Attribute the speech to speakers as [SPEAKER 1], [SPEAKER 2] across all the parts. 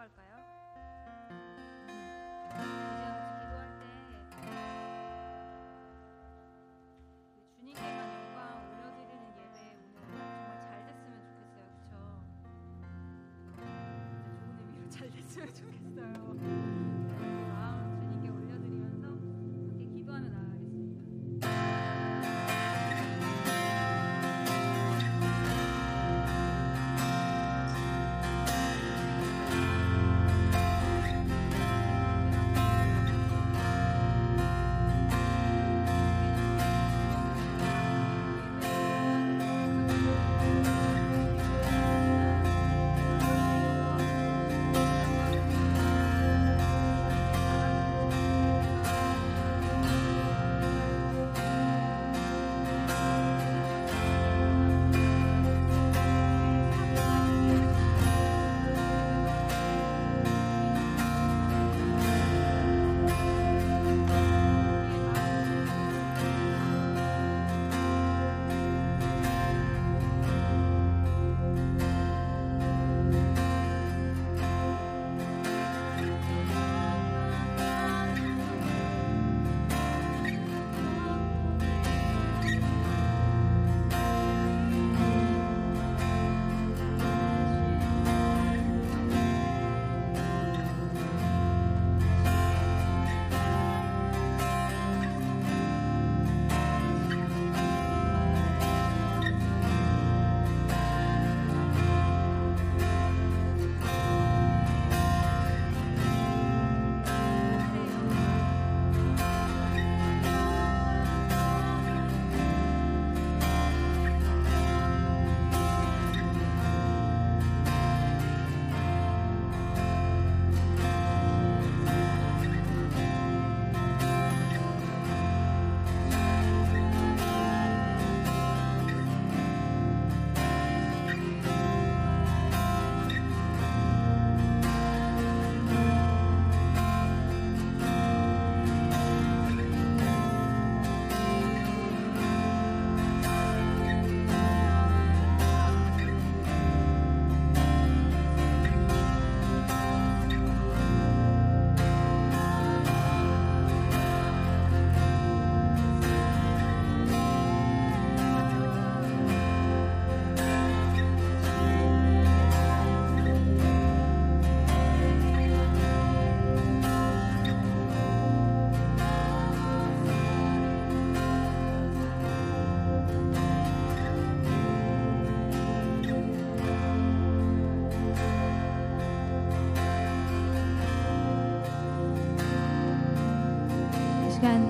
[SPEAKER 1] 할까요?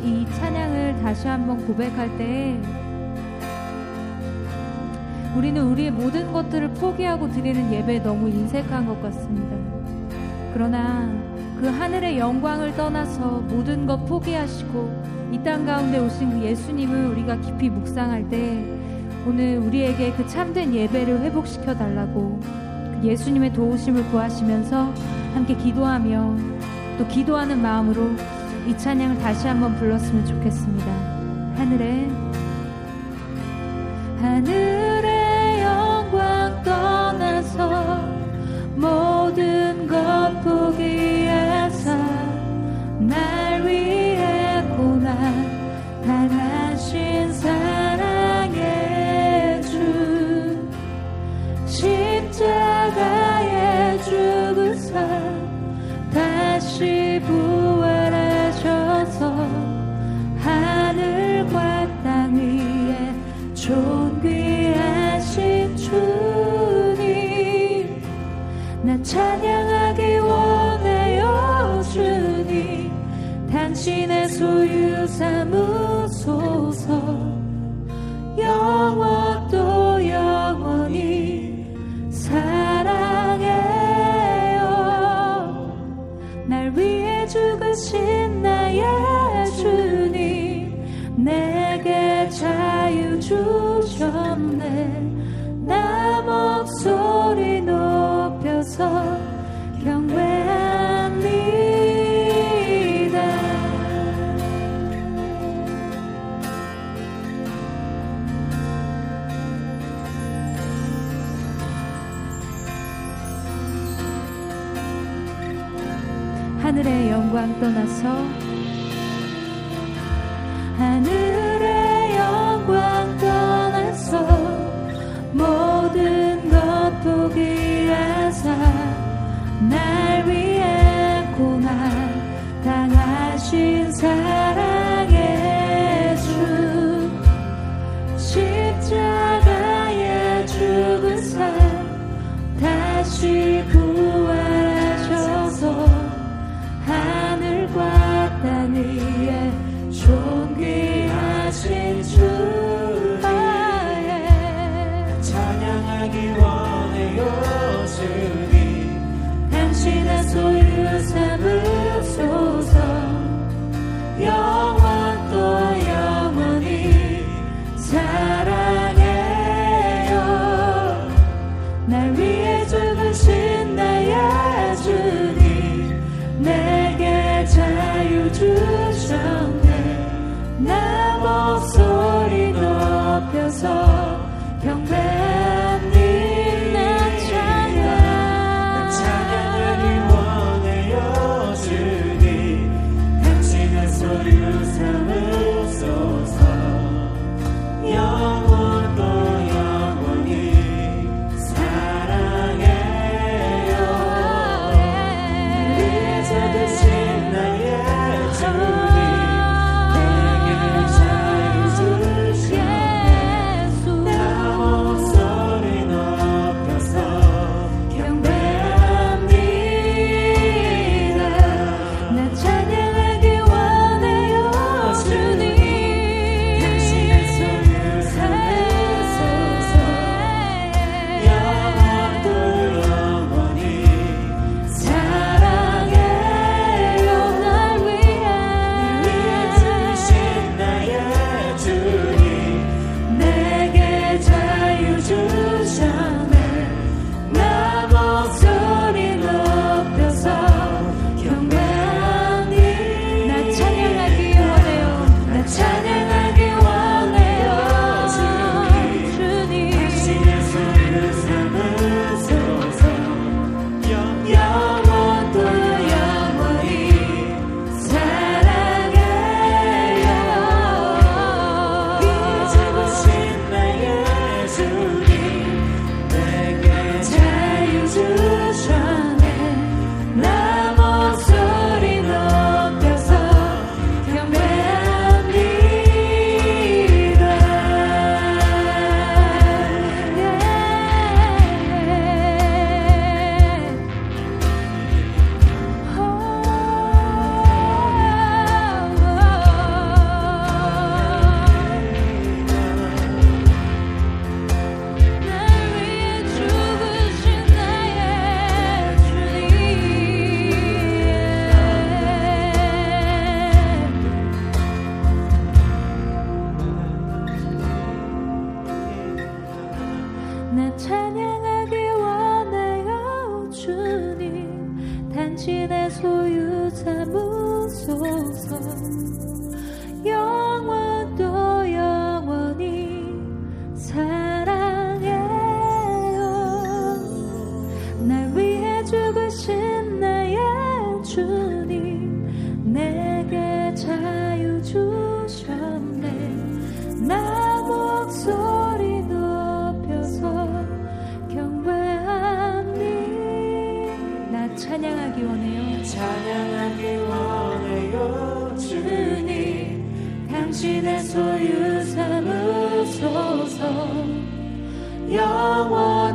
[SPEAKER 1] 이 찬양을 다시 한번 고백할 때 우리는 우리의 모든 것들을 포기하고 드리는 예배에 너무 인색한 것 같습니다. 그러나 그 하늘의 영광을 떠나서 모든 것 포기하시고 이 땅 가운데 오신 그 예수님을 우리가 깊이 묵상할 때 오늘 우리에게 그 참된 예배를 회복시켜 달라고 그 예수님의 도우심을 구하시면서 함께 기도하며 또 기도하는 마음으로 이 찬양을 다시 한번 불렀으면 좋겠습니다. 하늘에 하늘 찬양하기 원해요.
[SPEAKER 2] 찬양하기 원해요. 주님,
[SPEAKER 1] 당신의 소유 삼으소서 영원.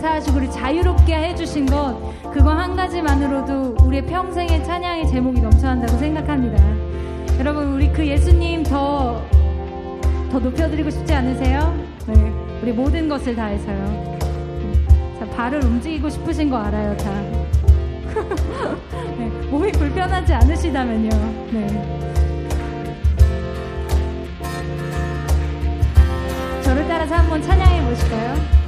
[SPEAKER 1] 사하시고 우리 자유롭게 해주신 것 그거 한 가지만으로도 우리의 평생의 찬양의 제목이 넘쳐난다고 생각합니다. 여러분 우리 그 예수님 더 더 높여드리고 싶지 않으세요? 네, 우리 모든 것을 다해서요. 자, 발을 움직이고 싶으신 거 알아요, 다. 네, 몸이 불편하지 않으시다면요. 네. 저를 따라서 한번 찬양해 보실까요?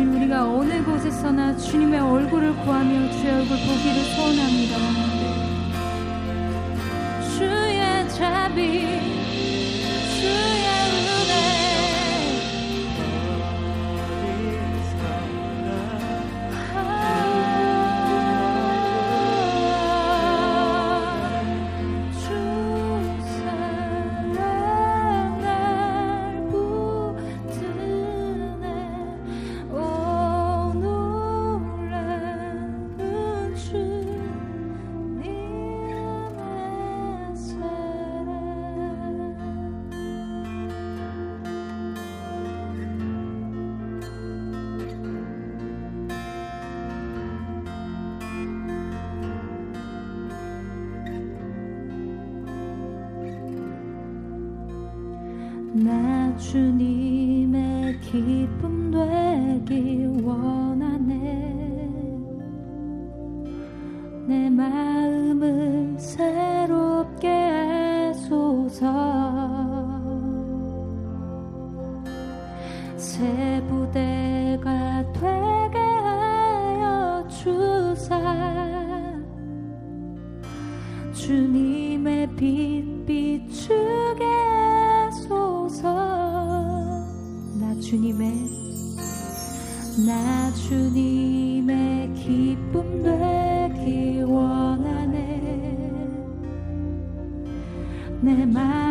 [SPEAKER 1] 주님 우리가 어느 곳에서나 주님의 얼굴을 구하며 주의 얼굴 보기를 소원합니다. 주의 자비 새 부대가 되게 하여 주사. 주님의 빛 비추게 소서. 나 주님의 나 주님의 기쁨 되기 원하네. 내마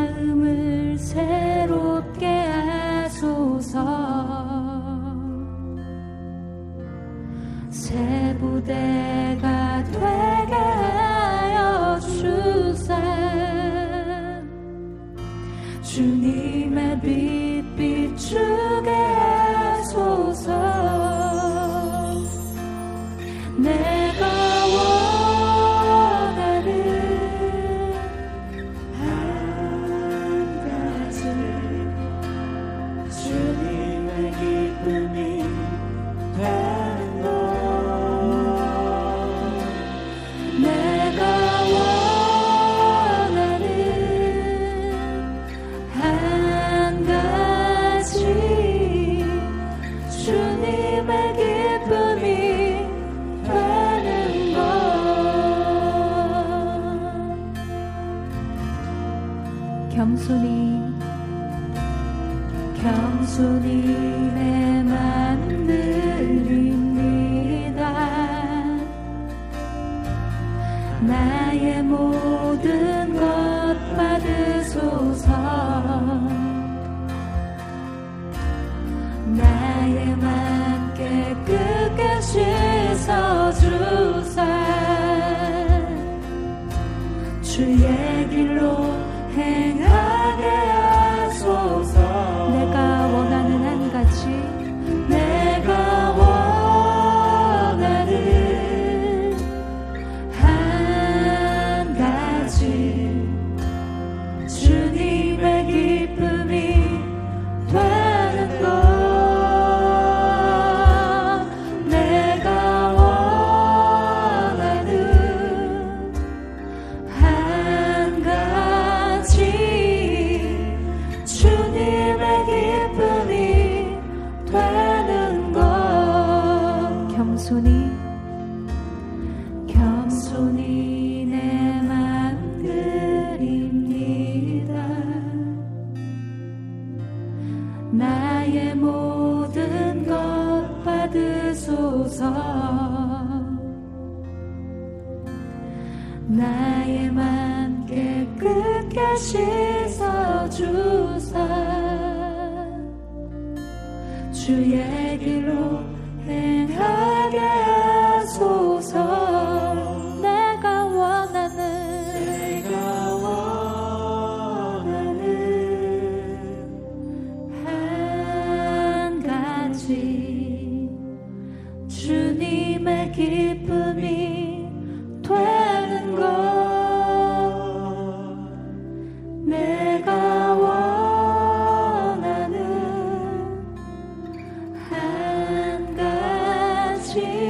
[SPEAKER 1] Jesus.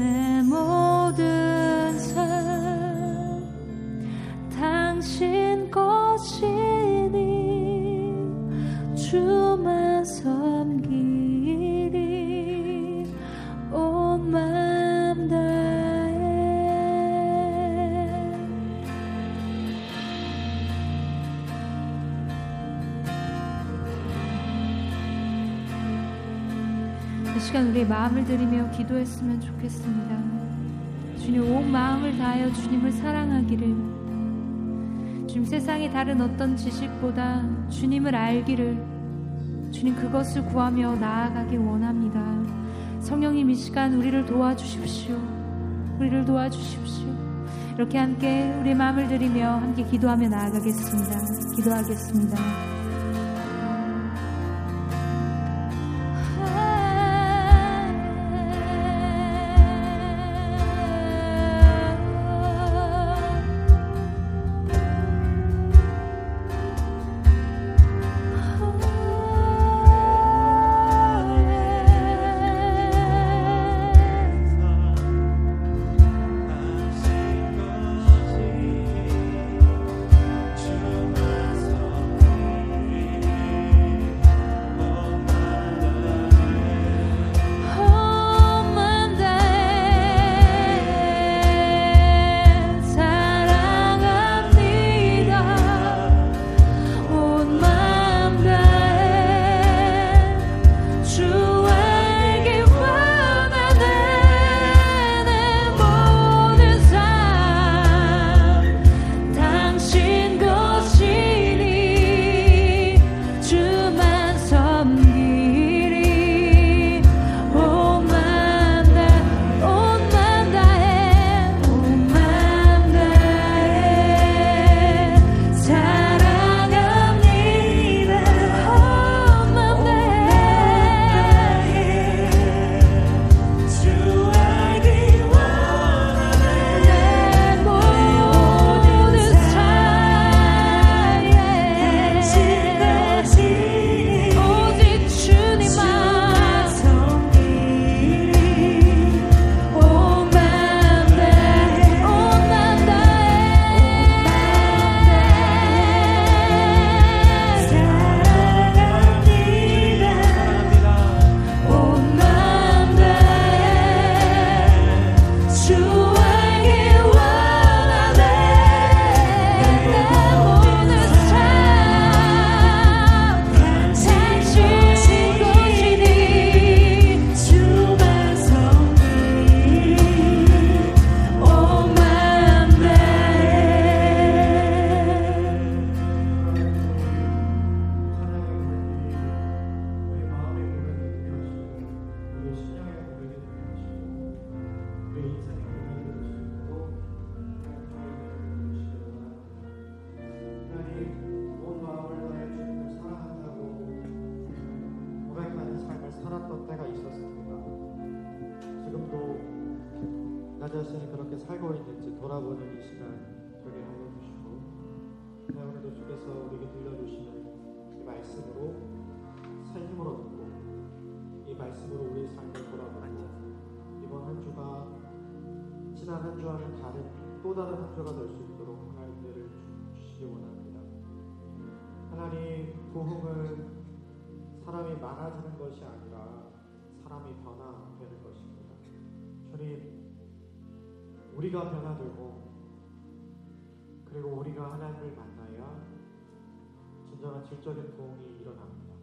[SPEAKER 1] 내 마음을 들이며 기도했으면 좋겠습니다. 주님 온 마음을 다하여 주님을 사랑하기를 주님 세상의 다른 어떤 지식보다 주님을 알기를 주님 그것을 구하며 나아가길 원합니다. 성령님 이 시간 우리를 도와주십시오. 우리를 도와주십시오. 이렇게 함께 우리 마음을 들이며 함께 기도하며 나아가겠습니다. 기도하겠습니다.
[SPEAKER 3] 말씀으로 우리의 삶을 돌아보고 이번 한 주가 지난 한 주와는 다른 또 다른 한 주가 될 수 있도록 하나님 은혜를 주시기 원합니다. 하나님 부흥은 사람이 많아지는 것이 아니라 사람이 변화되는 것입니다. 주님 우리가 변화되고 그리고 우리가 하나님을 만나야 진정한 질적인 부흥이 일어납니다.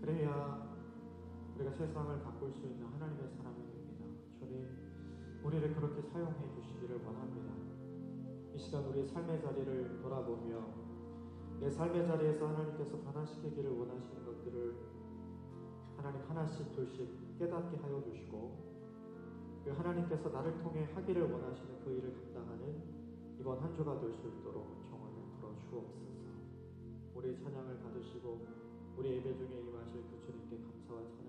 [SPEAKER 3] 그래야 우리가 세상을 바꿀 수 있는 하나님의 사람이 됩니다. 주님, 우리를 그렇게 사용해 주시기를 원합니다. 이 시간 우리의 삶의 자리를 돌아보며 내 삶의 자리에서 하나님께서 변화시키기를 원하시는 것들을 하나님 하나씩 둘씩 깨닫게 하여 주시고 그 하나님께서 나를 통해 하기를 원하시는 그 일을 감당하는 이번 한 주가 될 수 있도록 정원을 풀어 주옵소서. 우리의 찬양을 받으시고 우리 예배 중에 임하실 그 주님께 감사와 찬양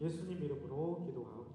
[SPEAKER 3] 예수님 이름으로 기도하옵나이다.